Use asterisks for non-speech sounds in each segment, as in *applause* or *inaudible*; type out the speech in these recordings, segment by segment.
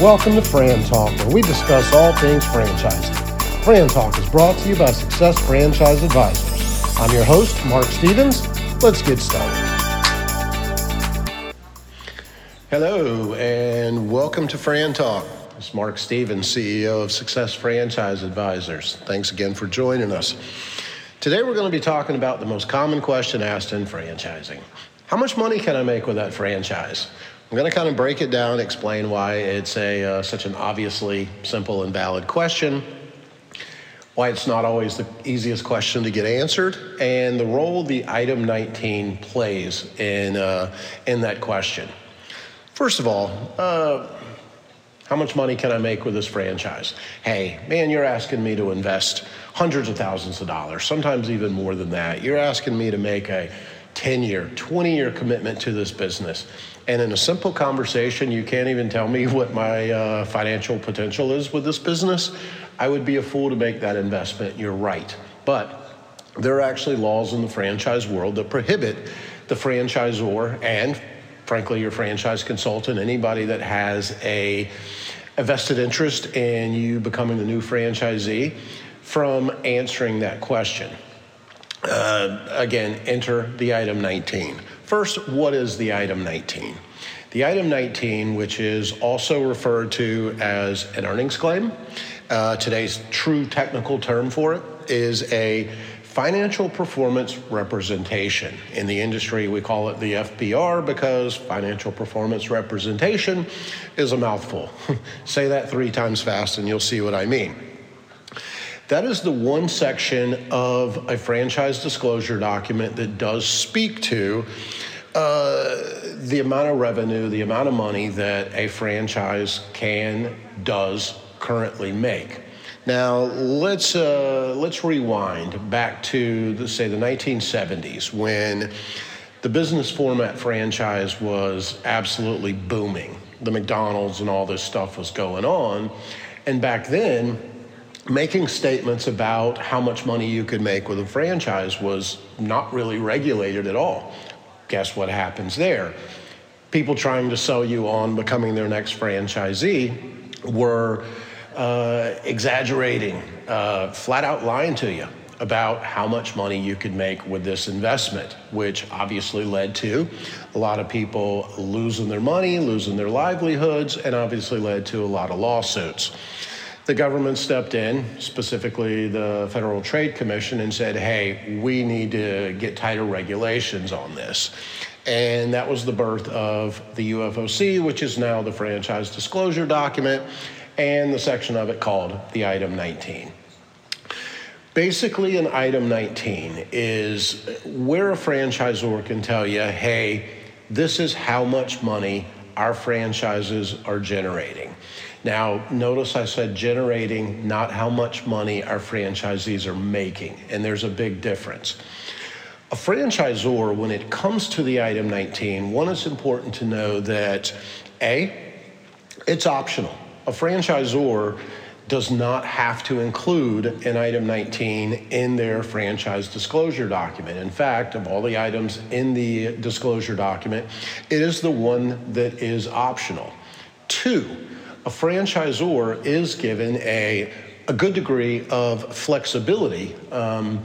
Welcome to Fran Talk, where we discuss all things franchising. Fran Talk is brought to you by Success Franchise Advisors. I'm your host, Marc Stevens. Let's get started. Hello, and welcome to Fran Talk. It's Marc Stevens, CEO of Success Franchise Advisors. Thanks again for joining us. Today, we're going to be talking about the most common question asked in franchising How much money can I make with that franchise? I'm going to kind of break it down, explain why it's a uh, such an obviously simple and valid question, why it's not always the easiest question to get answered, and the role the item 19 plays in uh, in that question. First of all, uh, how much money can I make with this franchise? Hey, man, you're asking me to invest hundreds of thousands of dollars, sometimes even more than that. You're asking me to make a 10 year, 20 year commitment to this business. And in a simple conversation, you can't even tell me what my uh, financial potential is with this business. I would be a fool to make that investment. You're right. But there are actually laws in the franchise world that prohibit the franchisor and, frankly, your franchise consultant, anybody that has a, a vested interest in you becoming the new franchisee, from answering that question. Uh, again, enter the item 19. First, what is the item 19? The item 19, which is also referred to as an earnings claim, uh, today's true technical term for it is a financial performance representation. In the industry, we call it the FPR because financial performance representation is a mouthful. *laughs* Say that three times fast and you'll see what I mean. That is the one section of a franchise disclosure document that does speak to uh, the amount of revenue, the amount of money that a franchise can, does currently make. Now let's uh, let's rewind back to the, say the 1970s when the business format franchise was absolutely booming. The McDonald's and all this stuff was going on, and back then making statements about how much money you could make with a franchise was not really regulated at all. Guess what happens there? People trying to sell you on becoming their next franchisee were uh, exaggerating, uh, flat out lying to you about how much money you could make with this investment, which obviously led to a lot of people losing their money, losing their livelihoods, and obviously led to a lot of lawsuits the government stepped in, specifically the Federal Trade Commission, and said, hey, we need to get tighter regulations on this. And that was the birth of the UFOC, which is now the franchise disclosure document, and the section of it called the Item 19. Basically, an Item 19 is where a franchisor can tell you, hey, this is how much money our franchises are generating. Now, notice I said generating, not how much money our franchisees are making, and there's a big difference. A franchisor, when it comes to the item 19, one, it's important to know that A, it's optional. A franchisor does not have to include an item 19 in their franchise disclosure document. In fact, of all the items in the disclosure document, it is the one that is optional. Two, a franchisor is given a, a good degree of flexibility um,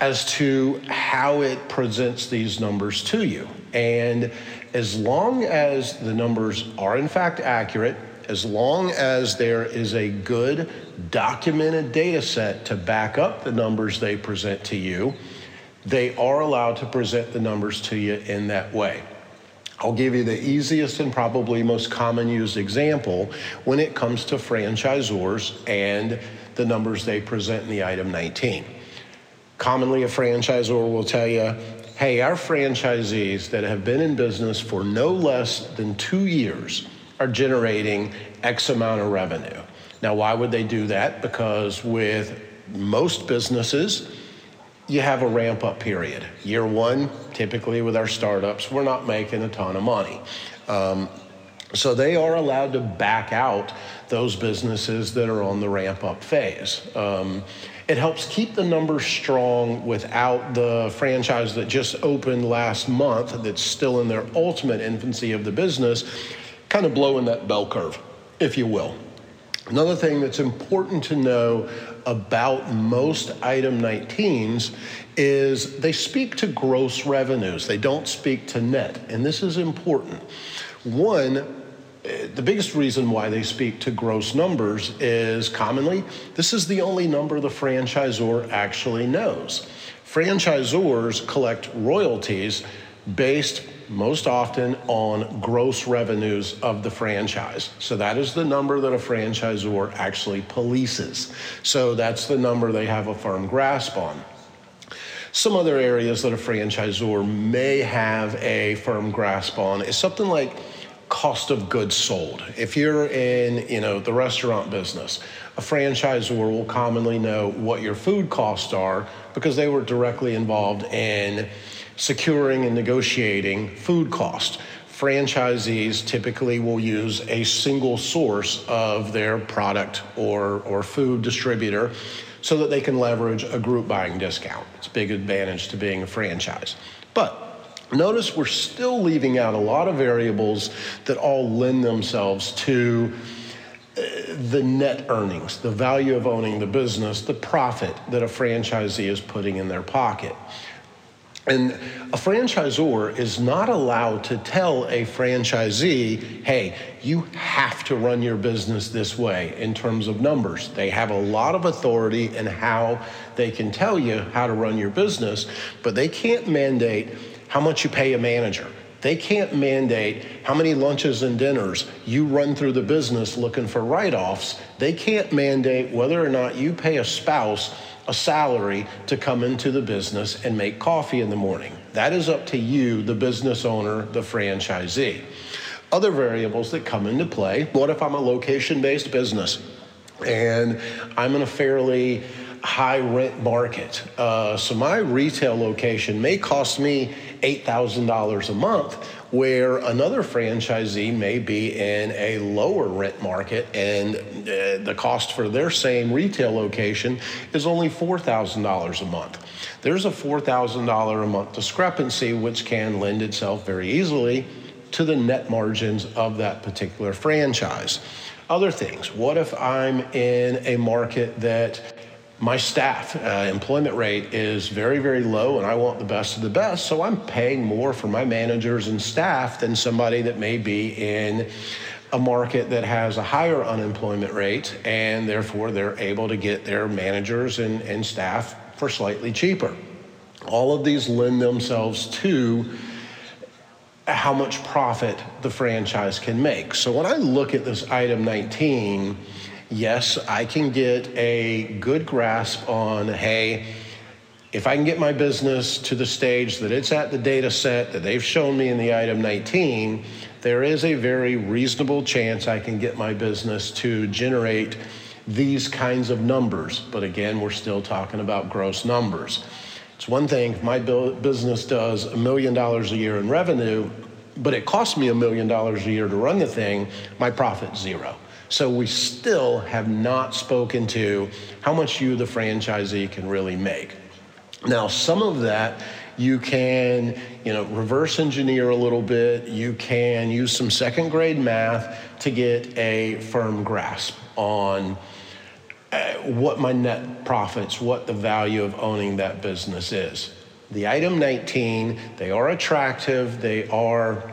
as to how it presents these numbers to you. And as long as the numbers are in fact accurate, as long as there is a good documented data set to back up the numbers they present to you, they are allowed to present the numbers to you in that way. I'll give you the easiest and probably most common used example when it comes to franchisors and the numbers they present in the item 19. Commonly, a franchisor will tell you, hey, our franchisees that have been in business for no less than two years are generating X amount of revenue. Now, why would they do that? Because with most businesses, you have a ramp up period. Year one, typically with our startups, we're not making a ton of money. Um, so they are allowed to back out those businesses that are on the ramp up phase. Um, it helps keep the numbers strong without the franchise that just opened last month, that's still in their ultimate infancy of the business, kind of blowing that bell curve. if you will. Another thing that's important to know about most item 19s is they speak to gross revenues. They don't speak to net. And this is important. One, the biggest reason why they speak to gross numbers is commonly this is the only number the franchisor actually knows. Franchisors collect royalties based most often on gross revenues of the franchise. So that is the number that a franchisor actually polices. So that's the number they have a firm grasp on. Some other areas that a franchisor may have a firm grasp on is something like cost of goods sold. If you're in, you know, the restaurant business, a franchisor will commonly know what your food costs are because they were directly involved in securing and negotiating food costs. Franchisees typically will use a single source of their product or, or food distributor so that they can leverage a group buying discount. It's a big advantage to being a franchise. But Notice we're still leaving out a lot of variables that all lend themselves to the net earnings, the value of owning the business, the profit that a franchisee is putting in their pocket. And a franchisor is not allowed to tell a franchisee, hey, you have to run your business this way in terms of numbers. They have a lot of authority in how they can tell you how to run your business, but they can't mandate how much you pay a manager. They can't mandate how many lunches and dinners you run through the business looking for write offs. They can't mandate whether or not you pay a spouse a salary to come into the business and make coffee in the morning. That is up to you, the business owner, the franchisee. Other variables that come into play what if I'm a location based business and I'm in a fairly high rent market. Uh, so my retail location may cost me $8,000 a month, where another franchisee may be in a lower rent market and uh, the cost for their same retail location is only $4,000 a month. There's a $4,000 a month discrepancy, which can lend itself very easily to the net margins of that particular franchise. Other things, what if I'm in a market that my staff uh, employment rate is very, very low, and I want the best of the best. So I'm paying more for my managers and staff than somebody that may be in a market that has a higher unemployment rate, and therefore they're able to get their managers and, and staff for slightly cheaper. All of these lend themselves to how much profit the franchise can make. So when I look at this item 19, yes, I can get a good grasp on, hey, if I can get my business to the stage that it's at the data set that they've shown me in the item 19, there is a very reasonable chance I can get my business to generate these kinds of numbers. But again, we're still talking about gross numbers. It's one thing if my business does a million dollars a year in revenue, but it costs me a million dollars a year to run the thing, my profit's zero. So we still have not spoken to how much you, the franchisee, can really make. Now, some of that you can, you know, reverse engineer a little bit. You can use some second grade math to get a firm grasp on uh, what my net profits, what the value of owning that business is. The item 19, they are attractive, they are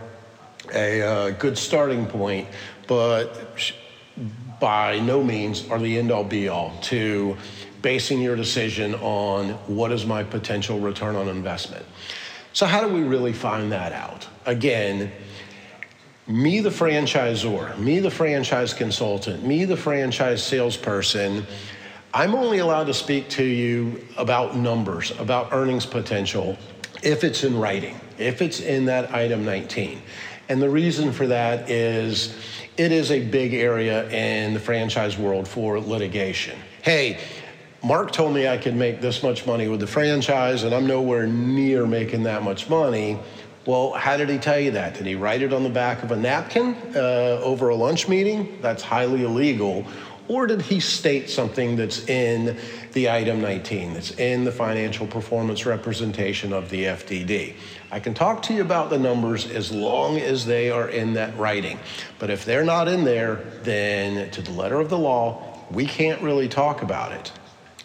a uh, good starting point, but by no means are the end all be all to basing your decision on what is my potential return on investment. So, how do we really find that out? Again, me, the franchisor, me, the franchise consultant, me, the franchise salesperson, I'm only allowed to speak to you about numbers, about earnings potential, if it's in writing, if it's in that item 19. And the reason for that is it is a big area in the franchise world for litigation. Hey, Marc told me I could make this much money with the franchise, and I'm nowhere near making that much money. Well, how did he tell you that? Did he write it on the back of a napkin uh, over a lunch meeting? That's highly illegal. Or did he state something that's in the item 19, that's in the financial performance representation of the FDD? I can talk to you about the numbers as long as they are in that writing. But if they're not in there, then to the letter of the law, we can't really talk about it.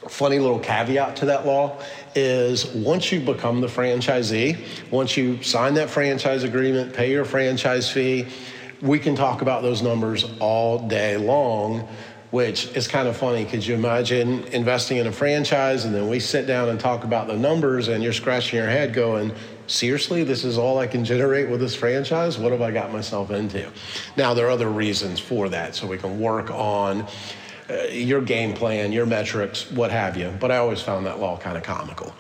Funny little caveat to that law is once you become the franchisee, once you sign that franchise agreement, pay your franchise fee, we can talk about those numbers all day long which is kind of funny. Could you imagine investing in a franchise and then we sit down and talk about the numbers and you're scratching your head going, seriously, this is all I can generate with this franchise? What have I got myself into? Now, there are other reasons for that, so we can work on uh, your game plan, your metrics, what have you. But I always found that law kind of comical.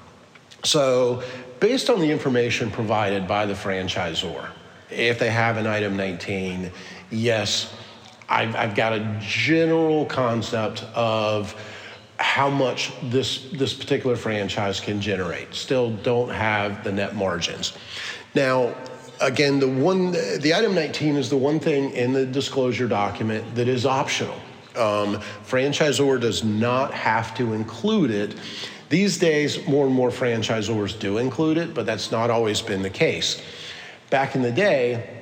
So, based on the information provided by the franchisor, if they have an item 19, yes, I've, I've got a general concept of how much this this particular franchise can generate. Still don't have the net margins. Now, again, the one the item 19 is the one thing in the disclosure document that is optional. Um, franchisor does not have to include it. These days, more and more franchisors do include it, but that's not always been the case. Back in the day,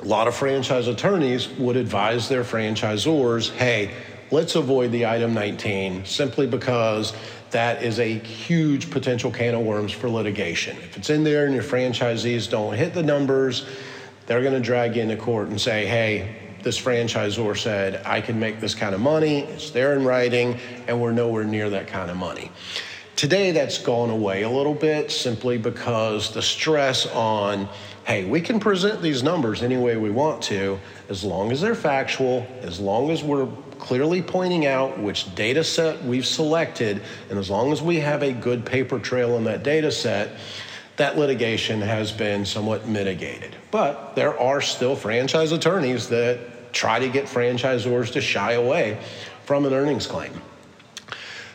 a lot of franchise attorneys would advise their franchisors hey, let's avoid the item 19 simply because that is a huge potential can of worms for litigation. If it's in there and your franchisees don't hit the numbers, they're going to drag you into court and say, hey, this franchisor said, I can make this kind of money, it's there in writing, and we're nowhere near that kind of money. Today, that's gone away a little bit simply because the stress on hey, we can present these numbers any way we want to, as long as they're factual, as long as we're clearly pointing out which data set we've selected, and as long as we have a good paper trail in that data set, that litigation has been somewhat mitigated. But there are still franchise attorneys that try to get franchisors to shy away from an earnings claim.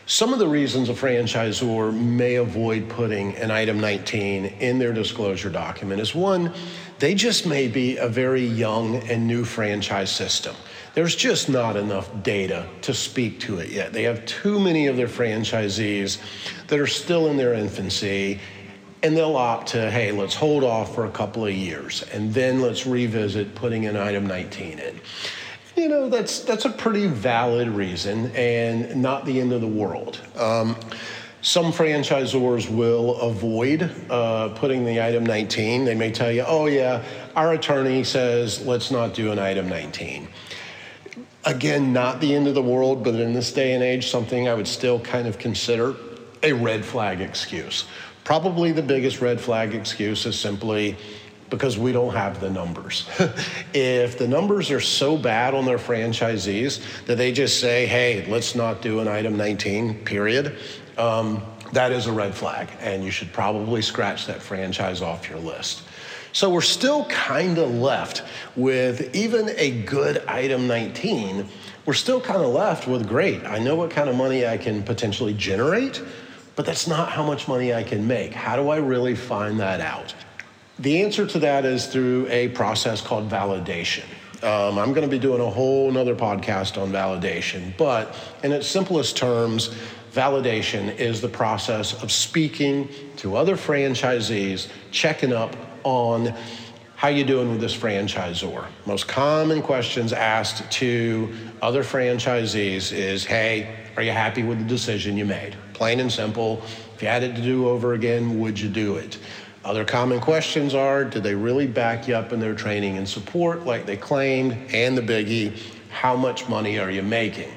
Some of the reasons a franchisor may avoid putting an item 19 in their disclosure document is one, they just may be a very young and new franchise system. There's just not enough data to speak to it yet. They have too many of their franchisees that are still in their infancy, and they'll opt to, hey, let's hold off for a couple of years, and then let's revisit putting an item 19 in you know, that's, that's a pretty valid reason and not the end of the world. Um, some franchisors will avoid uh, putting the item 19. They may tell you, oh, yeah, our attorney says let's not do an item 19. Again, not the end of the world, but in this day and age, something I would still kind of consider a red flag excuse. Probably the biggest red flag excuse is simply, because we don't have the numbers. *laughs* if the numbers are so bad on their franchisees that they just say, hey, let's not do an item 19, period, um, that is a red flag, and you should probably scratch that franchise off your list. So we're still kind of left with even a good item 19, we're still kind of left with great. I know what kind of money I can potentially generate, but that's not how much money I can make. How do I really find that out? The answer to that is through a process called validation. Um, I'm going to be doing a whole nother podcast on validation, but in its simplest terms, validation is the process of speaking to other franchisees, checking up on how you doing with this franchisor. Most common questions asked to other franchisees is, hey, are you happy with the decision you made? Plain and simple. If you had it to do over again, would you do it? Other common questions are Did they really back you up in their training and support like they claimed? And the biggie, how much money are you making?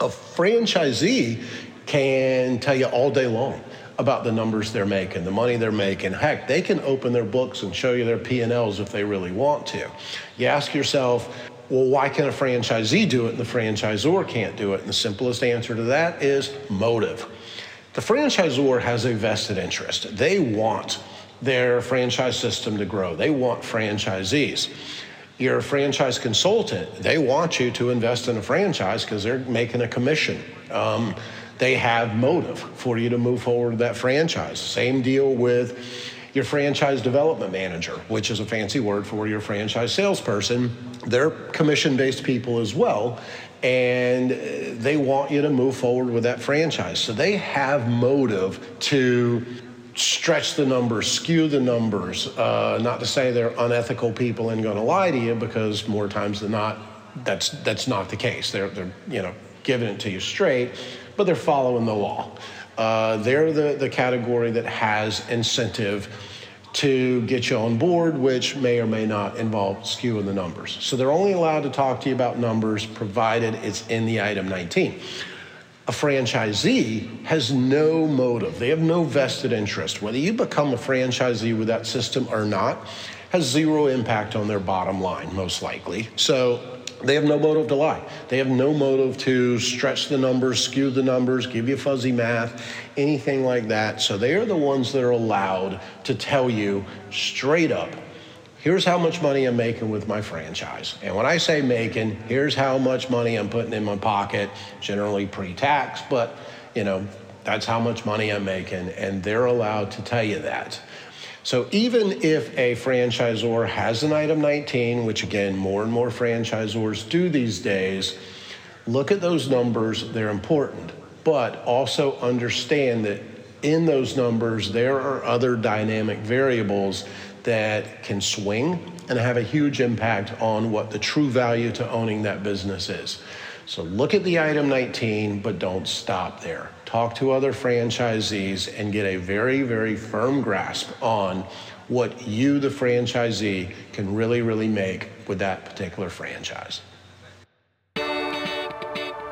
A franchisee can tell you all day long about the numbers they're making, the money they're making. Heck, they can open their books and show you their P&Ls if they really want to. You ask yourself, well, why can a franchisee do it and the franchisor can't do it? And the simplest answer to that is motive. The franchisor has a vested interest. They want their franchise system to grow. They want franchisees. You're a franchise consultant, they want you to invest in a franchise because they're making a commission. Um, they have motive for you to move forward with that franchise. Same deal with your franchise development manager, which is a fancy word for your franchise salesperson. They're commission based people as well. and they want you to move forward with that franchise. So they have motive to stretch the numbers, skew the numbers. Uh, not to say they're unethical people and going to lie to you, because more times than not, that's that's not the case. They're they're you know giving it to you straight, but they're following the law. Uh, they're the the category that has incentive to get you on board, which may or may not involve skewing the numbers. So they're only allowed to talk to you about numbers provided it's in the item 19. A franchisee has no motive, they have no vested interest. Whether you become a franchisee with that system or not has zero impact on their bottom line, most likely. So they have no motive to lie. They have no motive to stretch the numbers, skew the numbers, give you fuzzy math, anything like that. So they are the ones that are allowed to tell you straight up here's how much money I'm making with my franchise. And when I say making, here's how much money I'm putting in my pocket, generally pre tax, but you know, that's how much money I'm making. And they're allowed to tell you that. So even if a franchisor has an item 19, which again, more and more franchisors do these days, look at those numbers, they're important. But also understand that in those numbers, there are other dynamic variables that can swing and have a huge impact on what the true value to owning that business is. So look at the item 19, but don't stop there. Talk to other franchisees and get a very, very firm grasp on what you, the franchisee, can really, really make with that particular franchise.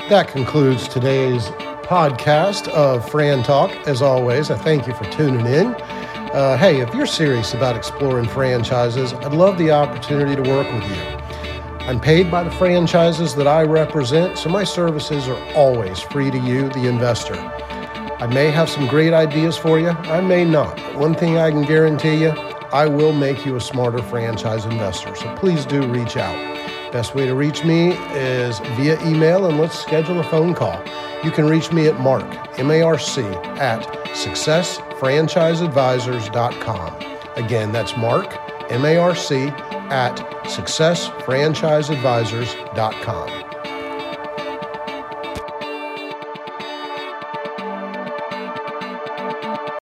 That concludes today's podcast of Fran Talk. As always, I thank you for tuning in. Uh, hey, if you're serious about exploring franchises, I'd love the opportunity to work with you. I'm paid by the franchises that I represent, so my services are always free to you, the investor. I may have some great ideas for you, I may not. But one thing I can guarantee you, I will make you a smarter franchise investor. So please do reach out. Best way to reach me is via email, and let's schedule a phone call. You can reach me at marc, M-A-R-C, at successfranchiseadvisors.com. Again, that's marc, M-A-R-C, at successfranchiseadvisors.com.